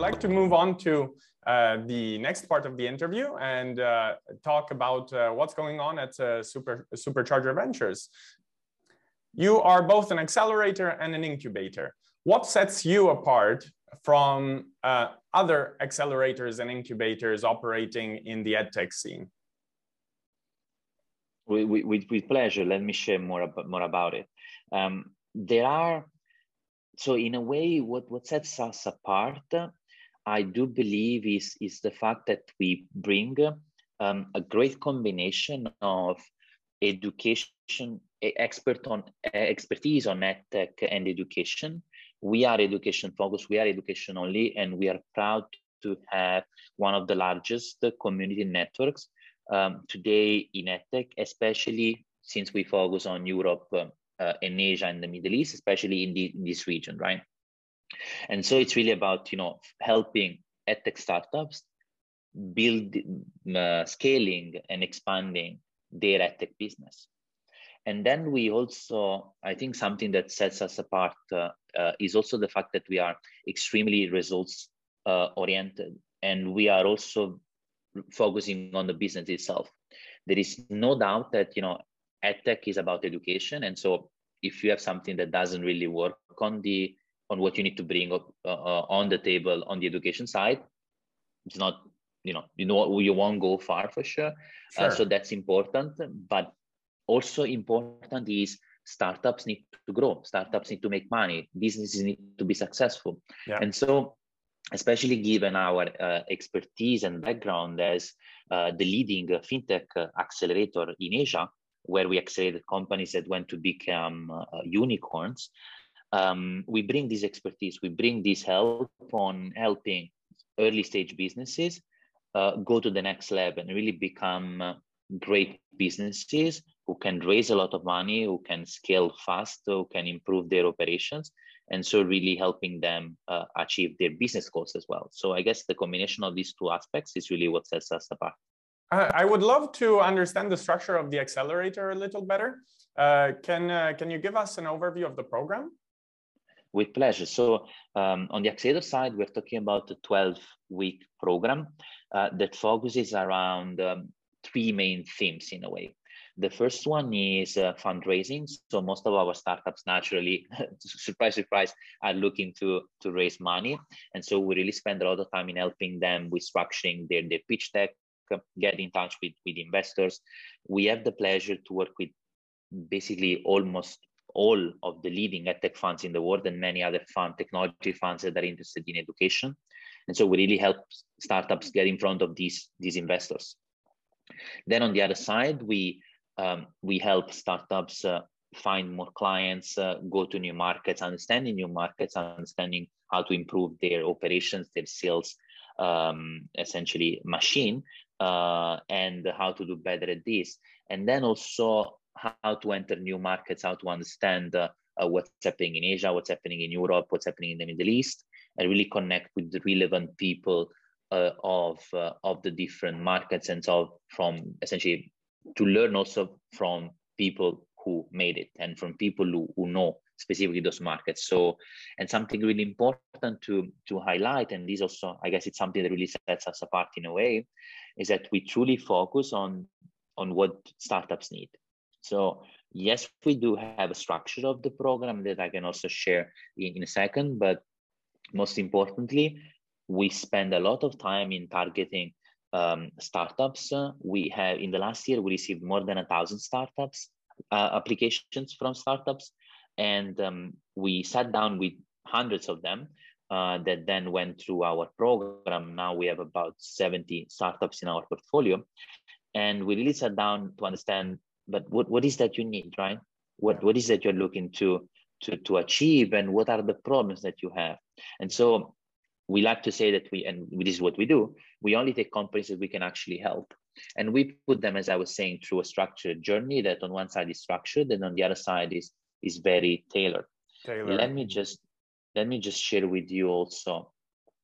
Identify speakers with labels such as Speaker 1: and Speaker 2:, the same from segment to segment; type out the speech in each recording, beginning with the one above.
Speaker 1: like to move on to uh, the next part of the interview and uh, talk about uh, what's going on at uh, Super, Supercharger Ventures. You are both an accelerator and an incubator. What sets you apart from uh, other accelerators and incubators operating in the edtech scene?
Speaker 2: With, with, with pleasure, let me share more, about, more about it. Um, there are, so in a way, what, what sets us apart I do believe is, is the fact that we bring um, a great combination of education, expert on expertise on tech and education. We are education focused, we are education only, and we are proud to have one of the largest community networks um, today in EdTech, especially since we focus on Europe uh, and Asia and the Middle East, especially in, the, in this region, right? And so it's really about you know helping edtech startups build, uh, scaling, and expanding their edtech business. And then we also, I think, something that sets us apart uh, uh, is also the fact that we are extremely results uh, oriented, and we are also focusing on the business itself. There is no doubt that you know edtech is about education, and so if you have something that doesn't really work on the on what you need to bring up uh, uh, on the table on the education side. It's not you know you know you won't go far for sure, uh, sure. Uh, so that's important but also important is startups need to grow. Startups need to make money. Businesses need to be successful. Yeah. and so especially given our uh, expertise and background as uh, the leading fintech accelerator in asia where we accelerated companies that went to become unicorns um, we bring this expertise, we bring this help on helping early stage businesses uh, go to the next level and really become uh, great businesses who can raise a lot of money, who can scale fast, who can improve their operations, and so really helping them uh, achieve their business goals as well. So I guess the combination of these two aspects is really what sets us apart.
Speaker 1: I would love to understand the structure of the accelerator a little better. Uh, can uh, can you give us an overview of the program?
Speaker 2: With pleasure. So um, on the Accelerator side, we're talking about a 12-week program uh, that focuses around um, three main themes in a way. The first one is uh, fundraising. So most of our startups naturally, surprise, surprise, are looking to, to raise money. And so we really spend a lot of time in helping them with structuring their, their pitch deck, get in touch with, with investors. We have the pleasure to work with basically almost all of the leading edtech funds in the world and many other fund technology funds that are interested in education. And so we really help startups get in front of these, these investors. Then on the other side, we um, we help startups uh, find more clients, uh, go to new markets, understanding new markets, understanding how to improve their operations, their sales, um, essentially machine, uh, and how to do better at this. And then also how to enter new markets, how to understand uh, uh, what's happening in Asia, what's happening in Europe, what's happening in the Middle East, and really connect with the relevant people uh, of uh, of the different markets, and so from essentially to learn also from people who made it and from people who, who know specifically those markets. So, and something really important to to highlight, and this also, I guess, it's something that really sets us apart in a way, is that we truly focus on on what startups need. So yes, we do have a structure of the program that I can also share in, in a second, but most importantly, we spend a lot of time in targeting um, startups. We have in the last year we received more than a thousand startups uh, applications from startups, and um, we sat down with hundreds of them uh, that then went through our program. Now we have about 70 startups in our portfolio, and we really sat down to understand but what, what is that you need right? What what is that you're looking to to to achieve and what are the problems that you have? And so we like to say that we and this is what we do we only take companies that we can actually help. And we put them as i was saying through a structured journey that on one side is structured and on the other side is is very tailored, tailored. let me just let me just share with you also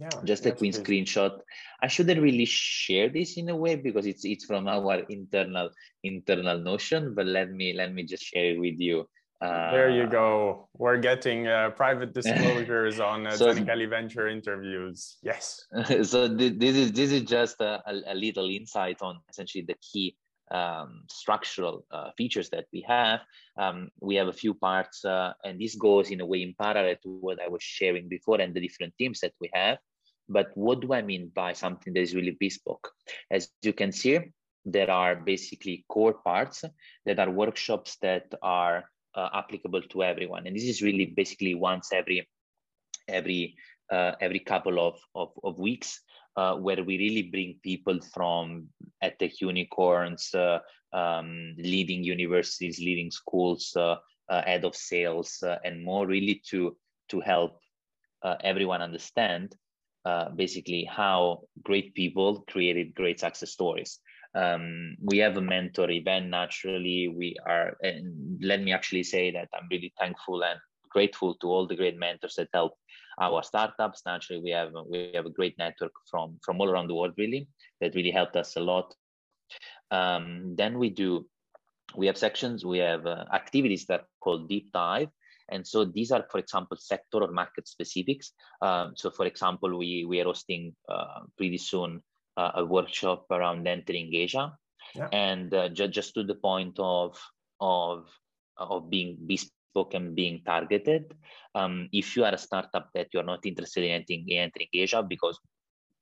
Speaker 2: yeah, just a quick screenshot i shouldn't really share this in a way because it's it's from our internal internal notion but let me let me just share it with you
Speaker 1: Uh, there you go. We're getting uh, private disclosures on uh, so, Venture interviews. Yes.
Speaker 2: so th- this is this is just a, a, little insight on essentially the key um, structural uh, features that we have. Um, we have a few parts, uh, and this goes in a way in parallel to what I was sharing before and the different teams that we have. But what do I mean by something that is really bespoke? As you can see, there are basically core parts that are workshops that are uh, applicable to everyone. And this is really basically once every every uh, every couple of, of, of weeks uh, where we really bring people from tech unicorns, uh, um, leading universities, leading schools, uh, uh, head of sales, and more really to to help everyone understand basically how great people created great success stories. Um, we have a mentor event naturally. We are and let me actually say that i'm really thankful and grateful to all the great mentors that help our startups naturally we have we have a great network from from all around the world really that really helped us a lot um, then we do we have sections we have uh, activities that are called deep dive and so these are, for example, sector or market specifics. Um, so, for example, we we are hosting uh, pretty soon uh, a workshop around entering Asia, yeah. and uh, ju- just to the point of of of being bespoke and being targeted. Um, if you are a startup that you're not interested in entering, entering Asia because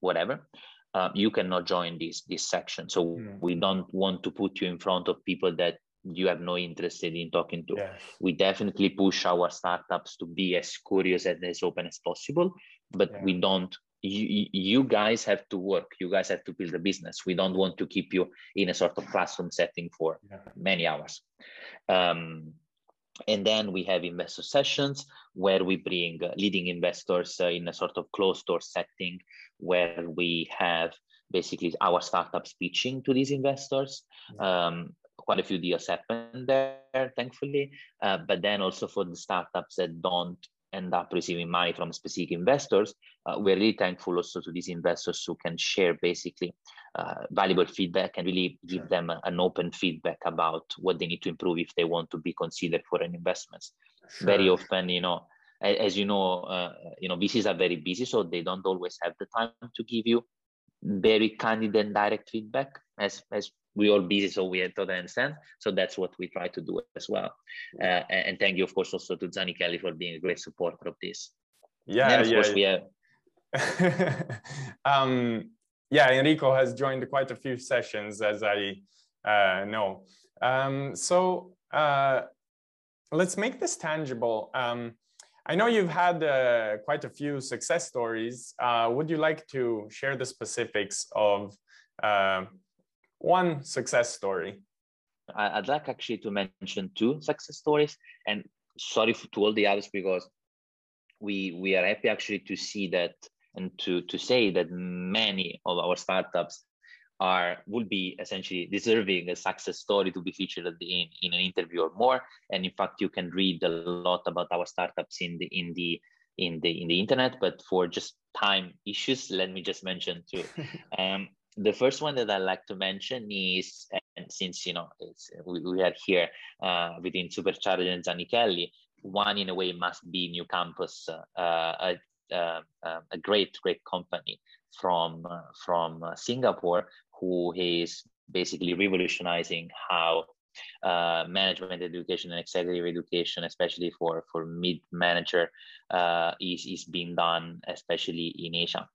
Speaker 2: whatever, uh, you cannot join this this section. So mm. we don't want to put you in front of people that you have no interest in talking to. Yes. We definitely push our startups to be as curious and as open as possible, but yeah. we don't you, you guys have to work you guys have to build a business we don't want to keep you in a sort of classroom setting for yeah. many hours um, and then we have investor sessions where we bring leading investors uh, in a sort of closed door setting where we have basically our startups pitching to these investors. Um, quite a few deals happen there thankfully. Uh, but then also for the startups that don't end up receiving money from specific investors, uh, we're really thankful also to these investors who can share basically uh, valuable feedback and really give them a, an open feedback about what they need to improve if they want to be considered for an investment. Sure. Very often, you know, as you know, uh, you know, VCs are very busy, so they don't always have the time to give you very candid and direct feedback as as we all busy, so we had totally understand. So that's what we try to do as well. Uh, and, and, thank you, of course, also to Zanichelli for being a great supporter of this.
Speaker 1: Yeah,
Speaker 2: of
Speaker 1: yeah.
Speaker 2: course, we have.
Speaker 1: um, yeah, Enrico has joined quite a few sessions, as I uh, know. Um, so uh, let's make this tangible. Um, I know you've had uh, quite a few success stories. Uh, would you like to share the specifics of uh, one success story.
Speaker 2: I'd like actually to mention two success stories, and sorry to all the others because we we are happy actually to see that and to to say that many of our startups are will be essentially deserving a success story to be featured in, in an interview or more. And in fact, you can read a lot about our startups in the in the in the in the internet. But for just time issues, let me just mention two. um, the first one that I like to mention is, and since you know we, we are here uh, within Supercharger and Zanichelli, one in a way must be New Campus, uh, a, uh, a great great company from uh, from uh, Singapore who is basically revolutionizing how uh, management education and executive education, especially for for mid manager, uh, is is being done, especially in Asia.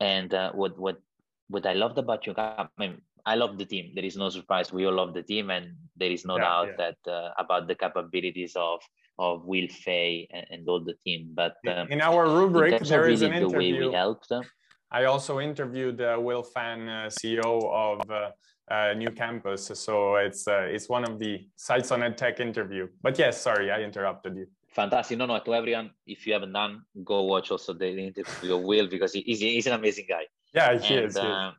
Speaker 2: And uh, what what what I loved about you, I mean, I love the team. There is no surprise. We all love the team, and there is no yeah, doubt yeah. that uh, about the capabilities of of Will Fan and, and all the team. But
Speaker 1: um, in our rubric,
Speaker 2: in
Speaker 1: there
Speaker 2: really
Speaker 1: is an interview.
Speaker 2: The way we helped them.
Speaker 1: I also interviewed uh, Will Fan, uh, CEO of uh, uh, New Campus. So it's uh, it's one of the Sights on EdTech interview. But yes, sorry, I interrupted you.
Speaker 2: Fantastic. No, no, to everyone, if you haven't done, go watch also the interview of Will because he's, he's an amazing guy.
Speaker 1: Yeah, he and, is. He is. Uh,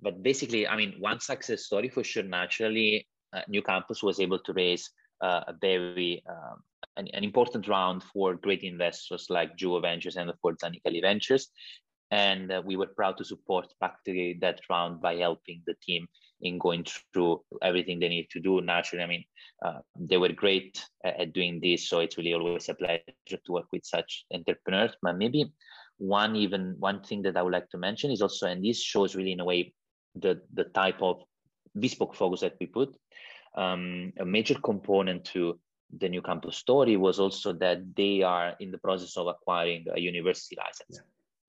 Speaker 2: but basically, I mean, one success story for sure. Naturally, uh, New Campus was able to raise uh, a very um, an, an, important round for great investors like Juvo Ventures and of course Zanichelli Ventures. And uh, we were proud to support practically that round by helping the team in going through everything they need to do. Naturally, I mean, uh, they were great at, at doing this. So it's really always a pleasure to work with such entrepreneurs. But maybe one even one thing that I would like to mention is also, and this shows really in a way the the type of bespoke focus that we put. Um, a major component to the new campus story was also that they are in the process of acquiring a university license.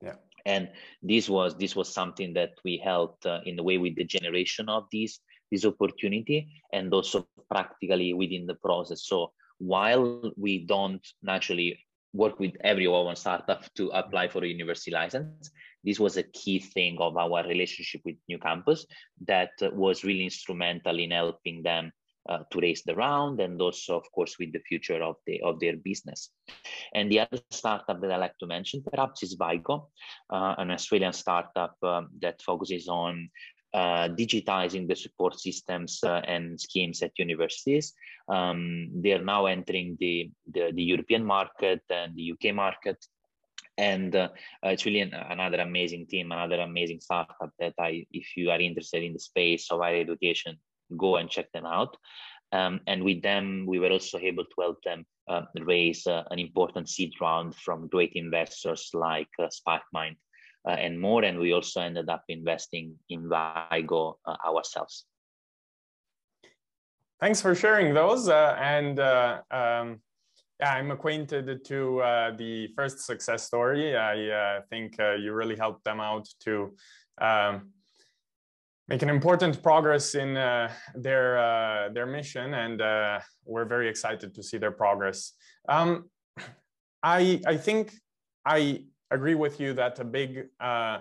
Speaker 1: Yeah. yeah.
Speaker 2: And this was this was something that we helped uh, in the way with the generation of this this opportunity and also practically within the process. So while we don't naturally work with every one startup to apply for a university license. This was a key thing of our relationship with New Campus that was really instrumental in helping them uh, to raise the round and also, of course, with the future of, the, of their business. And the other startup that I like to mention perhaps is Vygo, uh, an Australian startup um, that focuses on uh, digitizing the support systems uh, and schemes at universities. Um, they are now entering the, the, the, European market and the UK market. And uh, it's really an, another amazing team, another amazing startup that I, if you are interested in the space of higher education, go and check them out. Um, and with them, we were also able to help them uh, raise uh, an important seed round from great investors like uh, SparkMind uh, and more. And we also ended up investing in Vygo uh, ourselves.
Speaker 1: Thanks for sharing those. Uh, and um, yeah, I'm acquainted to the first success story. I think you really helped them out to um, make an important progress in uh, their uh, their mission, and uh, we're very excited to see their progress. Um, I I think I agree with you that a big uh,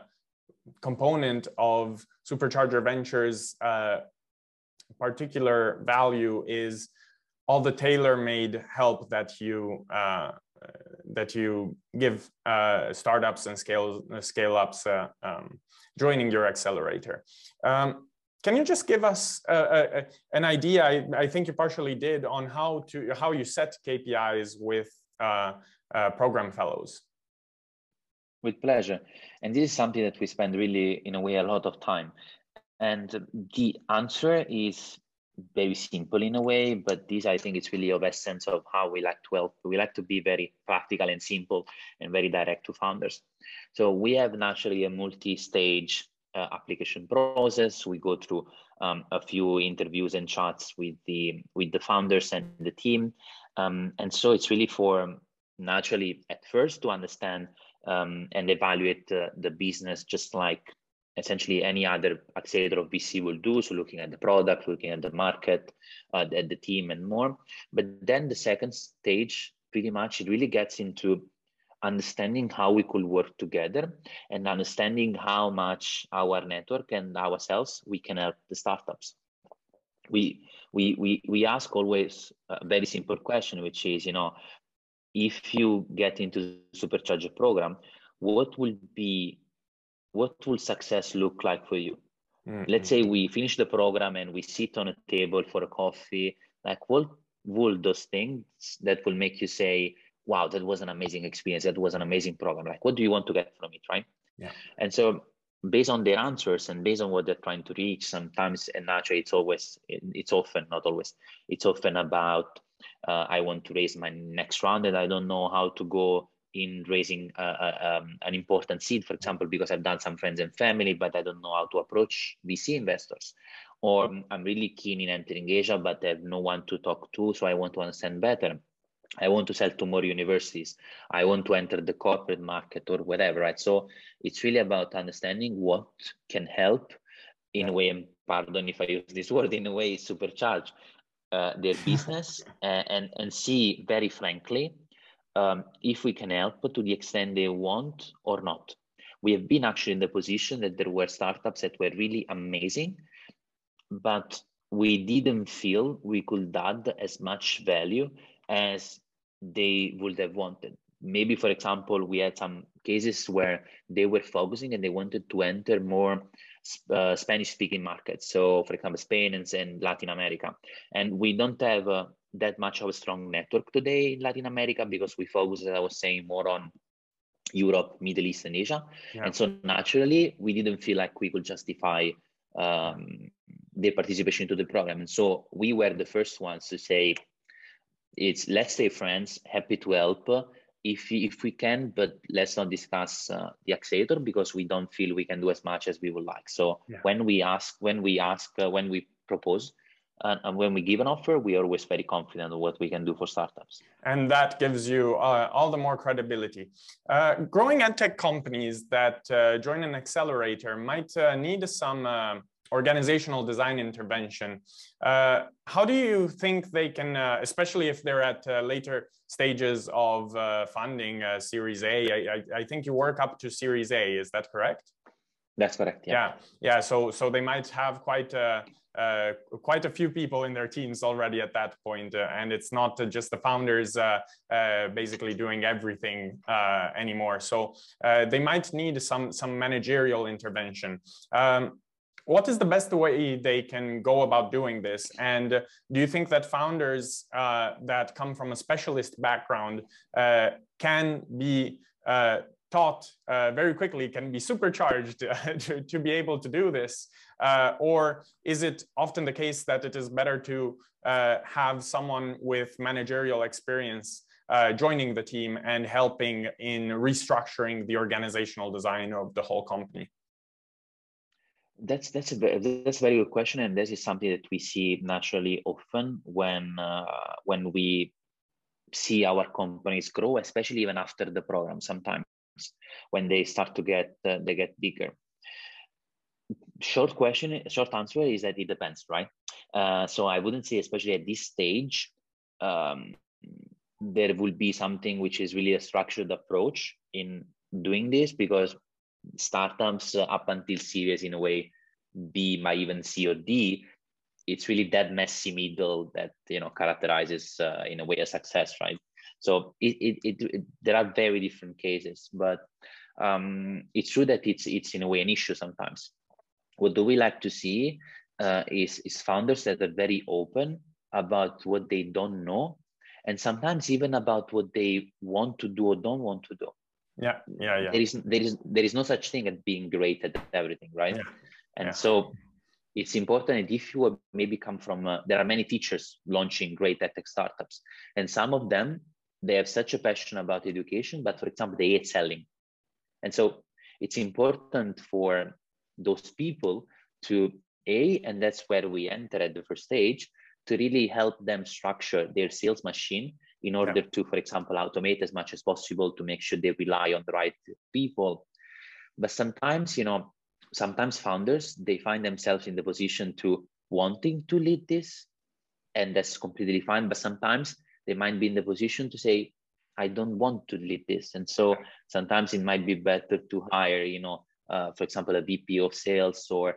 Speaker 1: component of Supercharger Ventures' uh, particular value is all the tailor-made help that you uh, that you give uh, startups and scale scale ups uh, um, joining your accelerator. Um, can you just give us an idea? I, I, think you partially did on how to how you set KPIs with uh, program fellows.
Speaker 2: With pleasure. And this is something that we spend really, in a way, a lot of time. And the answer is very simple in a way, but this I think it's really of essence of how we like to help. We like to be very practical and simple and very direct to founders. So we have naturally a multi-stage uh, application process. We go through um, a few interviews and chats with the with the founders and the team, um, and so it's really for naturally at first to understand um, and evaluate the, the business just like essentially any other accelerator of VC will do. So looking at the product, looking at the market, uh, at the team and more. But then the second stage, pretty much it really gets into understanding how we could work together and understanding how much our network and ourselves we can help the startups. We we we we ask always a very simple question, which is, you know, if you get into the supercharger program, what will be what will success look like for you? Mm-hmm. Let's say we finish the program and we sit on a table for a coffee. Like, what would those things that will make you say, "Wow, that was an amazing experience. That was an amazing program." Like, what do you want to get from it, right?
Speaker 1: Yeah.
Speaker 2: And so, based on their answers and based on what they're trying to reach, sometimes and naturally, it's always, it's often not always, it's often about uh, I want to raise my next round and I don't know how to go in raising uh, uh, um, an important seed, for example, because I've done some friends and family, but I don't know how to approach VC investors. Or I'm really keen in entering Asia, but I have no one to talk to, so I want to understand better. I want to sell to more universities. I want to enter the corporate market or whatever, right? So it's really about understanding what can help in a way, pardon if I use this word, in a way, supercharge uh, their business and, and, and see very frankly um, if we can help to the extent they want or not. We have been actually in the position that there were startups that were really amazing, but we didn't feel we could add as much value as they would have wanted. Maybe, for example, we had some cases where they were focusing and they wanted to enter more uh, Spanish speaking markets. So, for example, Spain and, and Latin America. And we don't have uh, that much of a strong network today in Latin America because we focus, as I was saying, more on Europe, Middle East, and Asia. Yeah. And so naturally, we didn't feel like we could justify um, their participation to the program. And so we were the first ones to say, it's let's stay friends, happy to help if if we can, but let's not discuss uh, the accelerator because we don't feel we can do as much as we would like. So yeah. when we ask, when we ask, uh, when we propose, and, and, when we give an offer, we are always very confident of what we can do for startups.
Speaker 1: And that gives you uh, all the more credibility. Uh, growing ed tech companies that uh, join an accelerator might uh, need some organizational design intervention. Uh, how do you think they can, uh, especially if they're at uh, later stages of uh, funding uh, Series A? I, I, I, think you work up to Series A. Is that correct?
Speaker 2: That's correct.
Speaker 1: Yeah. Yeah. yeah. So so they might have quite. Uh, quite a few people in their teams already at that point, and it's not just the founders basically doing everything anymore. So they might need some some managerial intervention. Um, what is the best way they can go about doing this? And do you think that founders uh, that come from a specialist background uh, can be uh, taught uh, very quickly, can be supercharged to, to be able to do this? Uh, or is it often the case that it is better to uh, have someone with managerial experience joining the team and helping in restructuring the organizational design of the whole company?
Speaker 2: That's that's a very, that's a very good question, and this is something that we see naturally often when uh, when we see our companies grow, especially even after the program. Sometimes when they start to get uh, they get bigger. Short question, short answer is that it depends, right? Uh, so I wouldn't say, especially at this stage, um, there will be something which is really a structured approach in doing this because startups up until series in a way b might even c or d it's really that messy middle that you know characterizes uh, in a way a success right? So it, it, it, it there are very different cases but um, it's true that it's it's in a way an issue sometimes. What do we like to see uh, is is founders that are very open about what they don't know and sometimes even about what they want to do or don't want to do
Speaker 1: yeah yeah yeah
Speaker 2: there is there is there is no such thing as being great at everything right yeah. and yeah. so it's important that if you maybe come from uh, there are many teachers launching great tech startups and some of them they have such a passion about education but for example they hate selling and so it's important for those people to a and that's where we enter at the first stage to really help them structure their sales machine in order yeah. to, for example, automate as much as possible to make sure they rely on the right people. But sometimes, you know, sometimes founders they find themselves in the position to wanting to lead this, and that's completely fine. But sometimes they might be in the position to say, I don't want to lead this. And so sometimes it might be better to hire, you know, uh, for example, a VP of sales or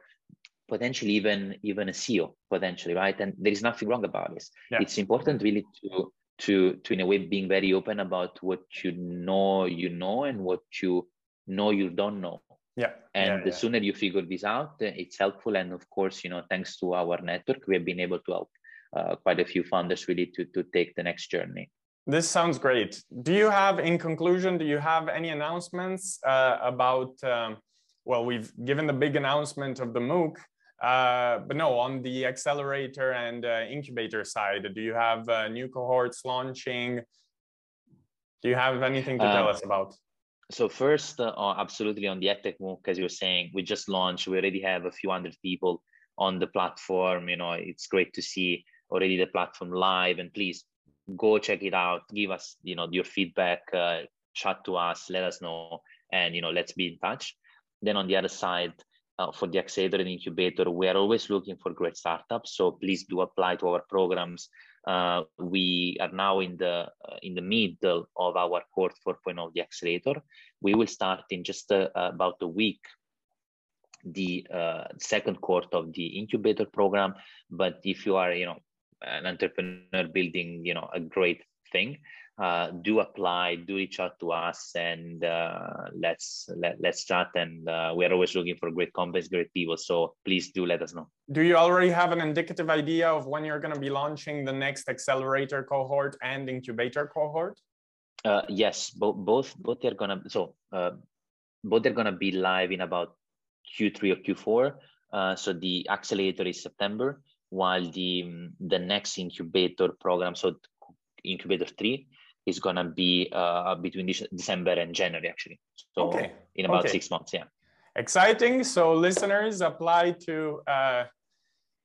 Speaker 2: potentially even even a CEO potentially, right? And there is nothing wrong about this. Yeah. It's important really to to to in a way being very open about what you know you know and what you know you don't know.
Speaker 1: Yeah.
Speaker 2: And
Speaker 1: yeah,
Speaker 2: the
Speaker 1: yeah.
Speaker 2: sooner you figure this out it's helpful. And of course you know thanks to our network we have been able to help uh, quite a few founders really to to take the next journey.
Speaker 1: This sounds great. Do you have in conclusion do you have any announcements uh, about um, well we've given the big announcement of the mooc uh, but no, on the accelerator and uh, incubator side, do you have uh, new cohorts launching? Do you have anything to tell um, us about?
Speaker 2: So first, uh, absolutely on the EdTech MOOC, as you were saying, we just launched. We already have a few hundred people on the platform. You know, it's great to see already the platform live. And please go check it out. Give us, you know, your feedback. Uh, chat to us. Let us know, and you know, let's be in touch. Then on the other side, uh, for the accelerator and incubator, we are always looking for great startups. So please do apply to our programs. Uh, we are now in the uh, in the middle of our cohort 4.0 of the accelerator. We will start in just uh, about a week the uh, second cohort of the incubator program. But if you are, you know, an entrepreneur building, you know, a great thing, uh, do apply, do reach out to us, and uh, let's let, let's chat. And uh, we are always looking for great companies, great people. So please do let us know.
Speaker 1: Do you already have an indicative idea of when you're going to be launching the next accelerator cohort and incubator cohort?
Speaker 2: Uh, yes, both both both are gonna so uh, both are gonna be live in about Q3 or Q4. Uh, so the accelerator is September, while the the next incubator program, so incubator three, is gonna be uh, between December and January actually. So okay. in about okay. six months, yeah.
Speaker 1: Exciting. So listeners, apply to uh,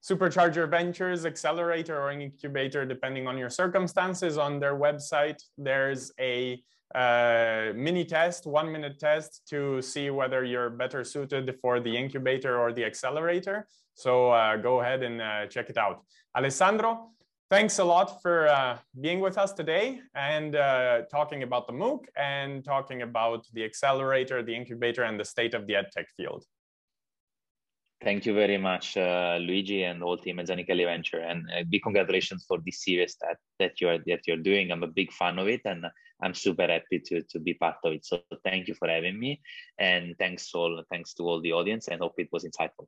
Speaker 1: Supercharger Ventures Accelerator or Incubator, depending on your circumstances. On their website, there's a uh, mini test, one minute test to see whether you're better suited for the incubator or the accelerator. So uh, go ahead and uh, check it out. Alessandro, thanks a lot for uh, being with us today and uh, talking about the MOOC and talking about the accelerator, the incubator, and the state of the EdTech field.
Speaker 2: Thank you very much, uh, Luigi, and all team at Zanichelli Venture, and uh, big congratulations for this series that that you're that you're doing. I'm a big fan of it, and I'm super happy to to be part of it. So thank you for having me, and thanks all thanks to all the audience, and hope it was insightful.